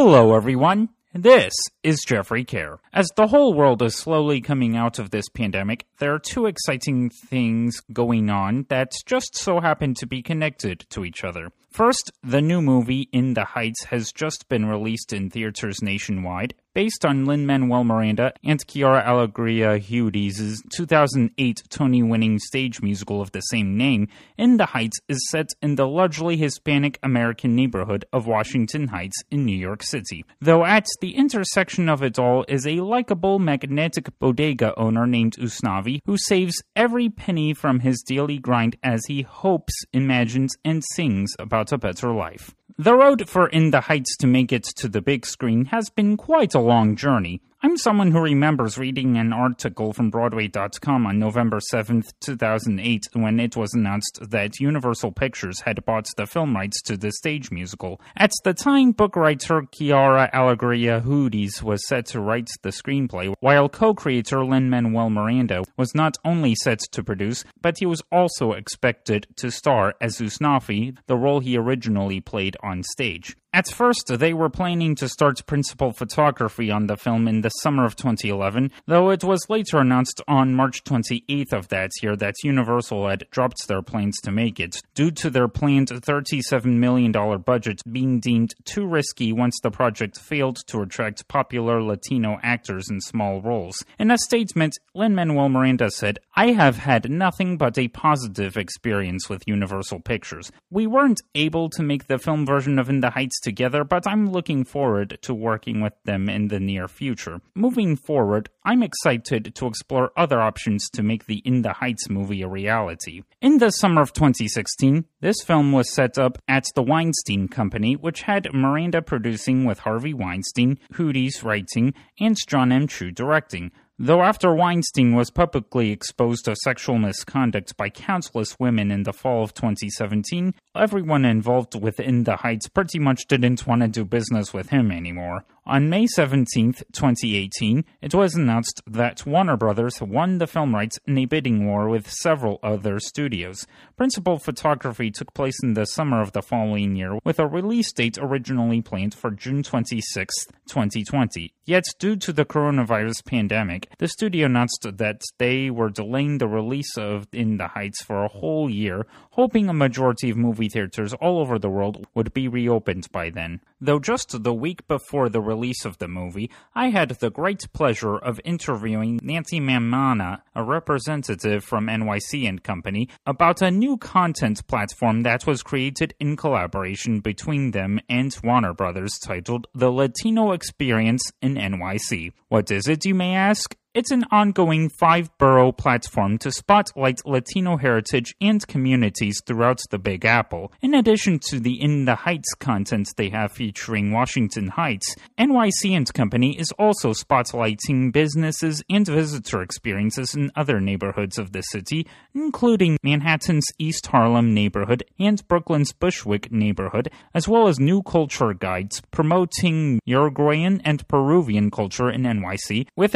Hello, everyone. This is Jeffrey Kerr. As the whole world is slowly coming out of this pandemic, there are two exciting things going on that just so happen to be connected to each other. First, the new movie In the Heights has just been released in theaters nationwide, based on Lin Manuel Miranda and Quiara Alegria Hudes' 2008 Tony winning stage musical of the same name. In the Heights is set in the largely Hispanic American neighborhood of Washington Heights in New York City. Though at the intersection of it all is a likable, magnetic bodega owner named Usnavi who saves every penny from his daily grind as he hopes, imagines, and sings about a better life. The road for In the Heights to make it to the big screen has been quite a long journey. I'm someone who remembers reading an article from Broadway.com on November 7th, 2008, when it was announced that Universal Pictures had bought the film rights to the stage musical. At the time, book writer Quiara Alegria Hudes was set to write the screenplay, while co creator Lin Manuel Miranda was not only set to produce, but he was also expected to star as Usnavi, the role he originally played on stage. At first, they were planning to start principal photography on the film in the summer of 2011, though it was later announced on March 28th of that year that Universal had dropped their plans to make it, due to their planned $37 million budget being deemed too risky once the project failed to attract popular Latino actors in small roles. In a statement, Lin Manuel Miranda said, I have had nothing but a positive experience with Universal Pictures. We weren't able to make the film version of In the Heights together, but I'm looking forward to working with them in the near future. Moving forward, I'm excited to explore other options to make the In the Heights movie a reality. In the summer of 2016, this film was set up at the Weinstein Company, which had Miranda producing with Harvey Weinstein, Hudes writing, and John M. Chu directing. Though after Weinstein was publicly exposed of sexual misconduct by countless women in the fall of 2017, everyone involved within the Heights pretty much didn't want to do business with him anymore. On May 17, 2018, it was announced that Warner Brothers won the film rights in a bidding war with several other studios. Principal photography took place in the summer of the following year, with a release date originally planned for June 26, 2020. Yet, due to the coronavirus pandemic, the studio announced that they were delaying the release of In the Heights for a whole year, hoping a majority of movie theaters all over the world would be reopened by then. Though just the week before the release of the movie, I had the great pleasure of interviewing Nancy Mammana, a representative from NYC and Company, about a new content platform that was created in collaboration between them and Warner Brothers titled The Latino Experience in NYC. What is it, you may ask? It's an ongoing five borough platform to spotlight Latino heritage and communities throughout the Big Apple. In addition to the In the Heights content they have featuring Washington Heights, NYC and Company is also spotlighting businesses and visitor experiences in other neighborhoods of the city, including Manhattan's East Harlem neighborhood and Brooklyn's Bushwick neighborhood, as well as new culture guides promoting Uruguayan and Peruvian culture in NYC with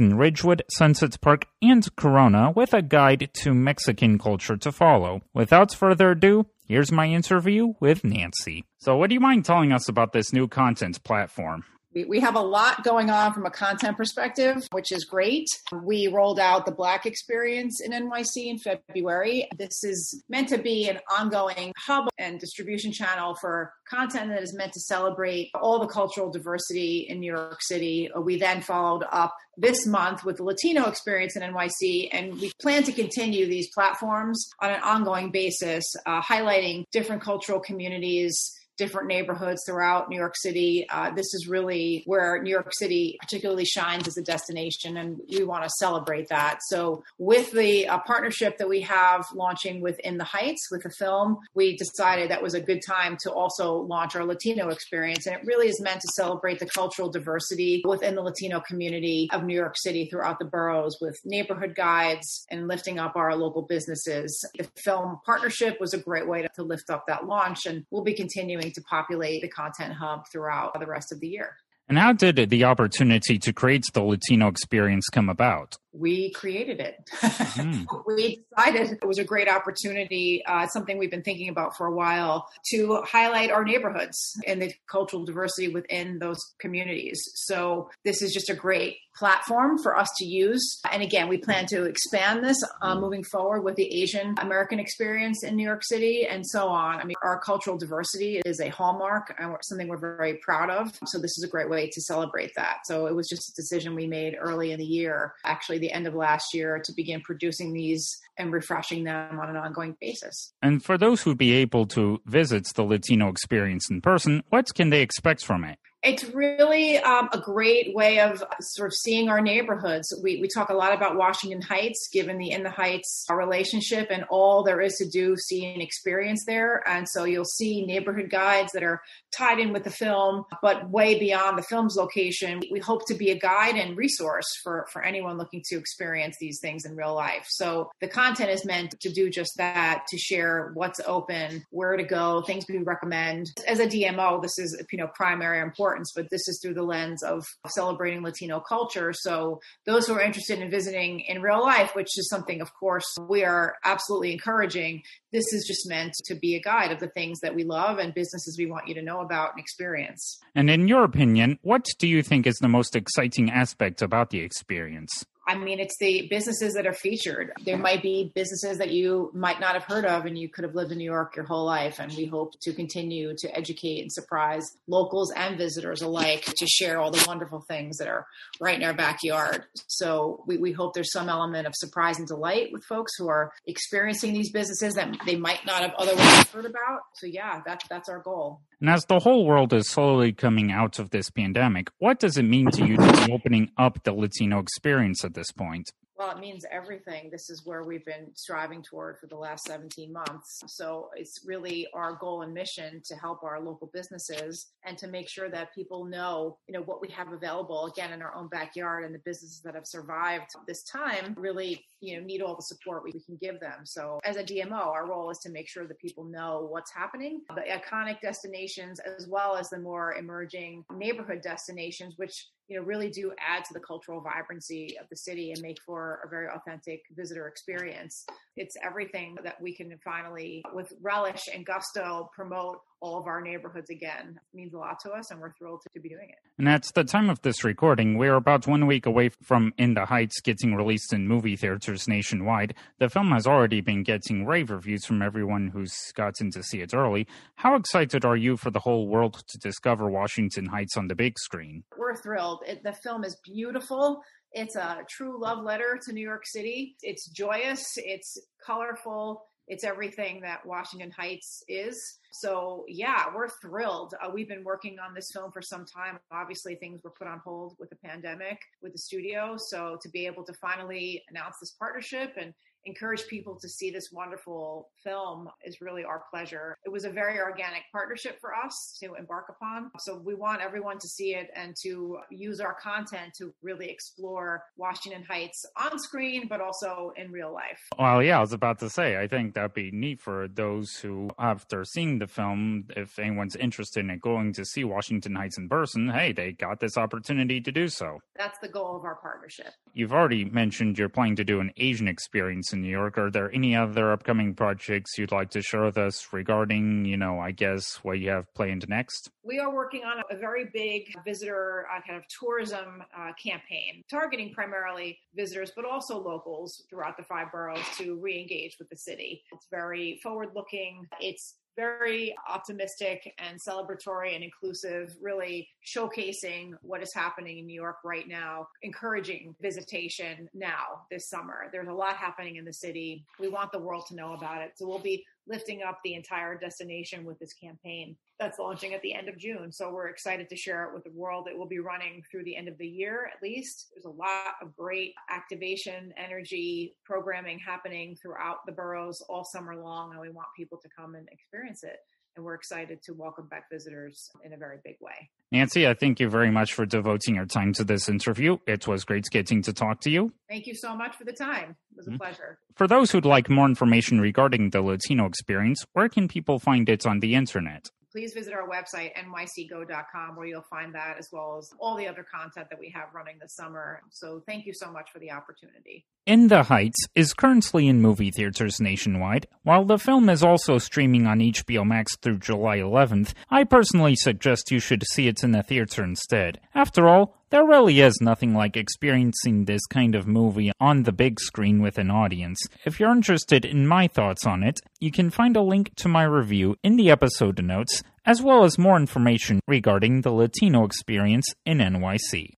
in Ridgewood, Sunset Park, and Corona with a guide to Mexican culture to follow. Without further ado, here's my interview with Nancy. So, what do you mind telling us about this new content platform? We have a lot going on from a content perspective, which is great. We rolled out the Black Experience in NYC in February. This is meant to be an ongoing hub and distribution channel for content that is meant to celebrate all the cultural diversity in New York City. We then followed up this month with the Latino Experience in NYC, and we plan to continue these platforms on an ongoing basis, uh, highlighting different cultural communities different neighborhoods throughout New York City. Uh, this is really where New York City particularly shines as a destination, and we want to celebrate that. So, with the uh, partnership that we have launching within the Heights with the film, we decided that was a good time to also launch our Latino experience. And it really is meant to celebrate the cultural diversity within the Latino community of New York City throughout the boroughs with neighborhood guides and lifting up our local businesses. The film partnership was a great way to, to lift up that launch, and we'll be continuing to populate the content hub throughout the rest of the year. And how did the opportunity to create the Latino experience come about? we created it. Mm. we decided it was a great opportunity, uh, something we've been thinking about for a while, to highlight our neighborhoods and the cultural diversity within those communities. So this is just a great platform for us to use. And again, we plan to expand this uh, moving forward with the Asian American experience in New York City and so on. I mean, our cultural diversity is a hallmark and something we're very proud of. So this is a great way to celebrate that. So it was just a decision we made early in the year, actually the end of last year, to begin producing these and refreshing them on an ongoing basis. And for those who'd be able to visit the Latino experience in person, what can they expect from it? It's really um, a great way of sort of seeing our neighborhoods. We, we talk a lot about Washington Heights, given the In the Heights relationship and all there is to do, see, and experience there. And so you'll see neighborhood guides that are tied in with the film, but way beyond the film's location. We hope to be a guide and resource for, for anyone looking to experience these things in real life. So the content is meant to do just that, to share what's open, where to go, things we recommend. As a DMO, this is you know primary importance importance, but this is through the lens of celebrating Latino culture. So those who are interested in visiting in real life, which is something, of course, we are absolutely encouraging, this is just meant to be a guide of the things that we love and businesses we want you to know about and experience. And in your opinion, what do you think is the most exciting aspect about the experience? I mean, it's the businesses that are featured. There might be businesses that you might not have heard of, and you could have lived in New York your whole life. And we hope to continue to educate and surprise locals and visitors alike to share all the wonderful things that are right in our backyard. So we, we hope there's some element of surprise and delight with folks who are experiencing these businesses that they might not have otherwise heard about. So, yeah, that, that's our goal. And as the whole world is slowly coming out of this pandemic, what does it mean to you to be opening up the Latino experience at this point? Well, it means everything. This is where we've been striving toward for the last 17 months. So it's really our goal and mission to help our local businesses and to make sure that people know, you know, what we have available again in our own backyard and the businesses that have survived this time really, you know, need all the support we, can give them. So as a DMO, our role is to make sure that people know what's happening, the iconic destinations as well as the more emerging neighborhood destinations, which you know really do add to the cultural vibrancy of the city and make for a very authentic visitor experience. It's everything that we can finally with relish and gusto promote all of our neighborhoods again. It means a lot to us and we're thrilled to, to be doing it. And at the time of this recording we're about one week away from in the heights getting released in movie theaters nationwide. The film has already been getting rave reviews from everyone who's gotten to see it early. How excited are you for the whole world to discover washington heights on the big screen? We're thrilled it, the film is beautiful it's a true love letter to New York City. It's joyous, it's colorful, it's everything that Washington Heights is. So, yeah, we're thrilled. Uh, we've been working on this film for some time. Obviously, things were put on hold with the pandemic with the studio. So, to be able to finally announce this partnership and encourage people to see this wonderful film is really our pleasure. It was a very organic partnership for us to embark upon. So we want everyone to see it and to use our content to really explore Washington Heights on screen, but also in real life. Well, yeah, I was about to say, I think that'd be neat for those who, after seeing the film, if anyone's interested in going to see Washington Heights in person, hey, they got this opportunity to do so. That's the goal of our partnership. You've already mentioned you're planning to do an Asian experience in New York. Are there any other upcoming projects you'd like to share with us regarding, you know, I guess what you have planned next? We are working on a very big visitor uh, kind of tourism uh, campaign, targeting primarily visitors, but also locals throughout the five boroughs to re engage with the city. It's very forward looking. It's very optimistic and celebratory and inclusive, really showcasing what is happening in New York right now, encouraging visitation now this summer. There's a lot happening in the city. We want the world to know about it. So we'll be lifting up the entire destination with this campaign that's launching at the end of June. So we're excited to share it with the world. It will be running through the end of the year at least. There's a lot of great activation, energy, programming happening throughout the boroughs all summer long, and we want people to come and experience it and we're excited to welcome back visitors in a very big way. Nancy, I thank you very much for devoting your time to this interview. It was great getting to talk to you. Thank you so much for the time. It was a mm-hmm. pleasure. For those who'd like more information regarding the Latino experience, where can people find it on the internet? please visit our website, nycgo.com, where you'll find that as well as all the other content that we have running this summer. So thank you so much for the opportunity. In the Heights is currently in movie theaters nationwide. While the film is also streaming on HBO Max through July 11th, I personally suggest you should see it in a theater instead. After all, there really is nothing like experiencing this kind of movie on the big screen with an audience. If you're interested in my thoughts on it, you can find a link to my review in the episode notes, as well as more information regarding the Latino experience in NYC.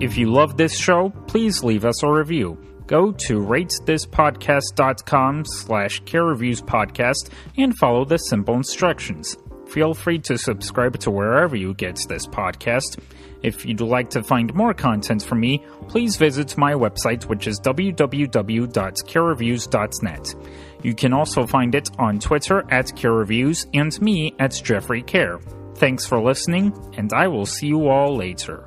If you love this show, please leave us a review. Go to ratethispodcast.com slash care reviews podcast and follow the simple instructions. Feel free to subscribe to wherever you get this podcast. If you'd like to find more content from me, please visit my website, which is www.carereviews.net. You can also find it on Twitter at carereviews and me at Jeffrey Kerr. Thanks for listening, and I will see you all later.